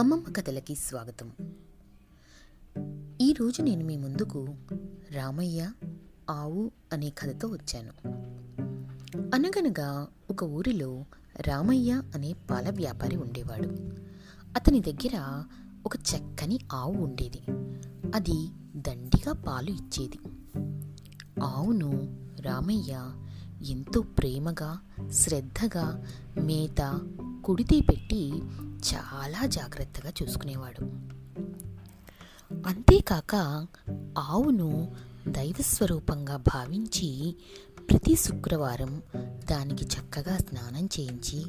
అమ్మమ్మ కథలకి స్వాగతం. ఈరోజు నేను మీ ముందుకు రామయ్య ఆవు అనే కథతో వచ్చాను. అనగనగా ఒక ఊరిలో రామయ్య అనే పాల వ్యాపారి ఉండేవాడు. అతని దగ్గర ఒక చక్కని ఆవు ఉండేది. అది దండిగా పాలు ఇచ్చేది. ఆవును రామయ్య ఎంతో ప్రేమగా శ్రద్ధగా మేత కుడితి పెట్టి చాలా జాగ్రత్తగా చూసుకునేవాడు. అంతేకాక ఆవును దైవస్వరూపంగా భావించి ప్రతి శుక్రవారం దానికి చక్కగా స్నానం చేయించి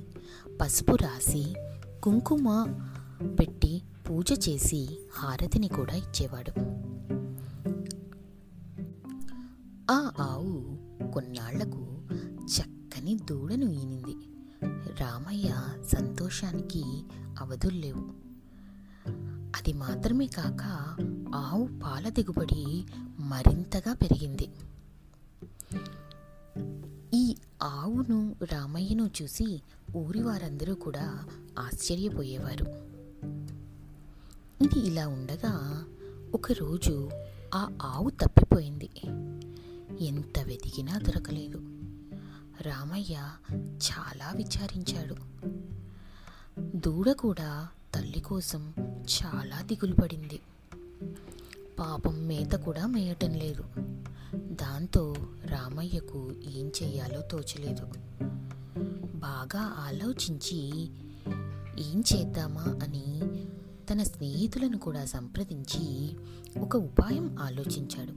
పసుపు రాసి కుంకుమ పెట్టి పూజ చేసి హారతిని కూడా ఇచ్చేవాడు. ఆ ఆవు కొన్నాళ్ళకు చక్కని దూడను ఈనింది. రామయ్య సంతోషానికి అవధుల్లేవు. అది మాత్రమే కాక ఆవు పాల దిగుబడి మరింతగా పెరిగింది. ఈ ఆవును రామయ్యను చూసి ఊరి వారందరూ కూడా ఆశ్చర్యపోయేవారు. ఇది ఇలా ఉండగా ఒకరోజు ఆ ఆవు తప్పిపోయింది. ఎంత వెతికినా దొరకలేదు. రామయ్య చాలా విచారించాడు. దూడ కూడా తల్లి కోసం చాలా దిగులు పడింది పాపం మేత కూడా మేయటం లేదు. దాంతో రామయ్యకు ఏం చెయ్యాలో తోచలేదు. బాగా ఆలోచించి ఏం చేద్దామా అని తన స్నేహితులను కూడా సంప్రదించి ఒక ఉపాయం ఆలోచించాడు.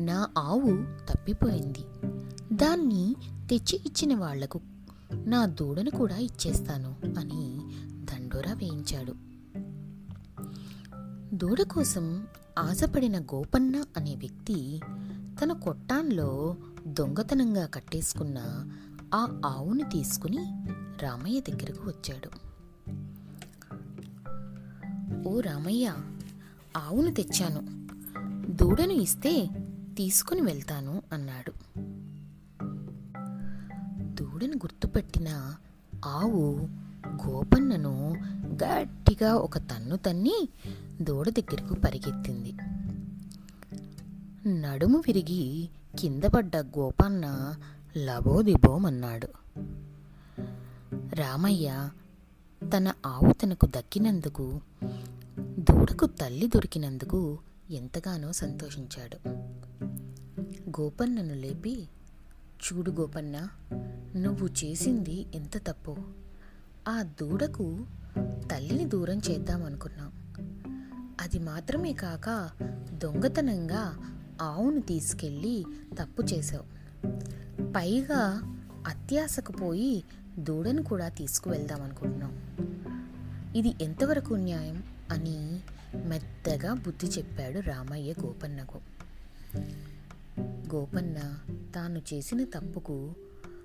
నా ఆవు తప్పిపోయింది. దాన్ని తెచ్చి ఇచ్చిన వాళ్ళకు నా దూడను కూడా ఇచ్చేస్తాను అని దండోరా వేయించాడు. దూడ కోసం ఆశపడిన గోపన్న అనే వ్యక్తి తన కొట్టాన్లో దొంగతనంగా కట్టేసుకున్న ఆ ఆవును తీసుకుని రామయ్య దగ్గరకు వచ్చాడు. ఓ రామయ్య ఆవును తెచ్చాను. దూడను ఇస్తే తీసుకుని వెళ్తాను అన్నాడు. దూడను గుర్తుపెట్టిన ఆవు గోపన్నను గట్టిగా ఒక తన్ను తన్ని దూడ దగ్గరకు పరిగెత్తింది. నడుము విరిగి కింద పడ్డ గోపన్న లబోదిబోమన్నాడు. రామయ్య తన ఆవు తనకు దక్కినందుకు దూడకు తల్లి దొరికినందుకు ఎంతగానో సంతోషించాడు. గోపన్నను లేపి చూడు గోపన్న నువ్వు చేసింది ఎంత తప్పు. ఆ దూడకు తల్లిని దూరం చేద్దామనుకున్నాం. అది మాత్రమే కాక దొంగతనంగా ఆవును తీసుకెళ్ళి తప్పు చేశావు. పైగా అత్యాశకు పోయి దూడను కూడా తీసుకువెళ్దామనుకుంటున్నాం. ఇది ఎంతవరకు న్యాయం అని మెత్తగా బుద్ధి చెప్పాడు రామయ్య గోపన్నకు. గోపన్న తాను చేసిన తప్పుకు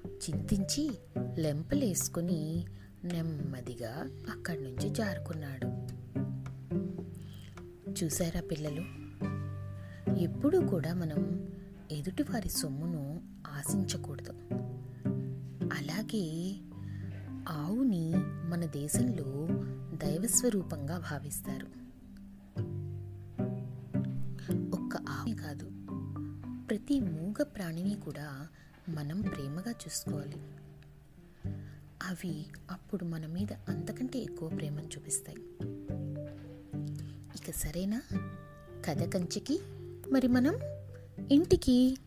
చింతించి లెంపలేసుకుని నెమ్మదిగా అక్కడి నుంచి జారుకున్నాడు. చూసారా పిల్లలు? ఎప్పుడూ కూడా మనం ఎదుటివారి సొమ్మును ఆశించకూడదు. అలాగే ఆవుని మన దేశంలో దైవస్వరూపంగా భావిస్తారు. మూగ ప్రాణిని కూడా మనం ప్రేమగా చూసుకోవాలి. అవి అప్పుడు మన మీద అంతకంటే ఎక్కువ ప్రేమను చూపిస్తాయి. ఇక సరేనా? కథ కంచికి మరి మనం ఇంటికి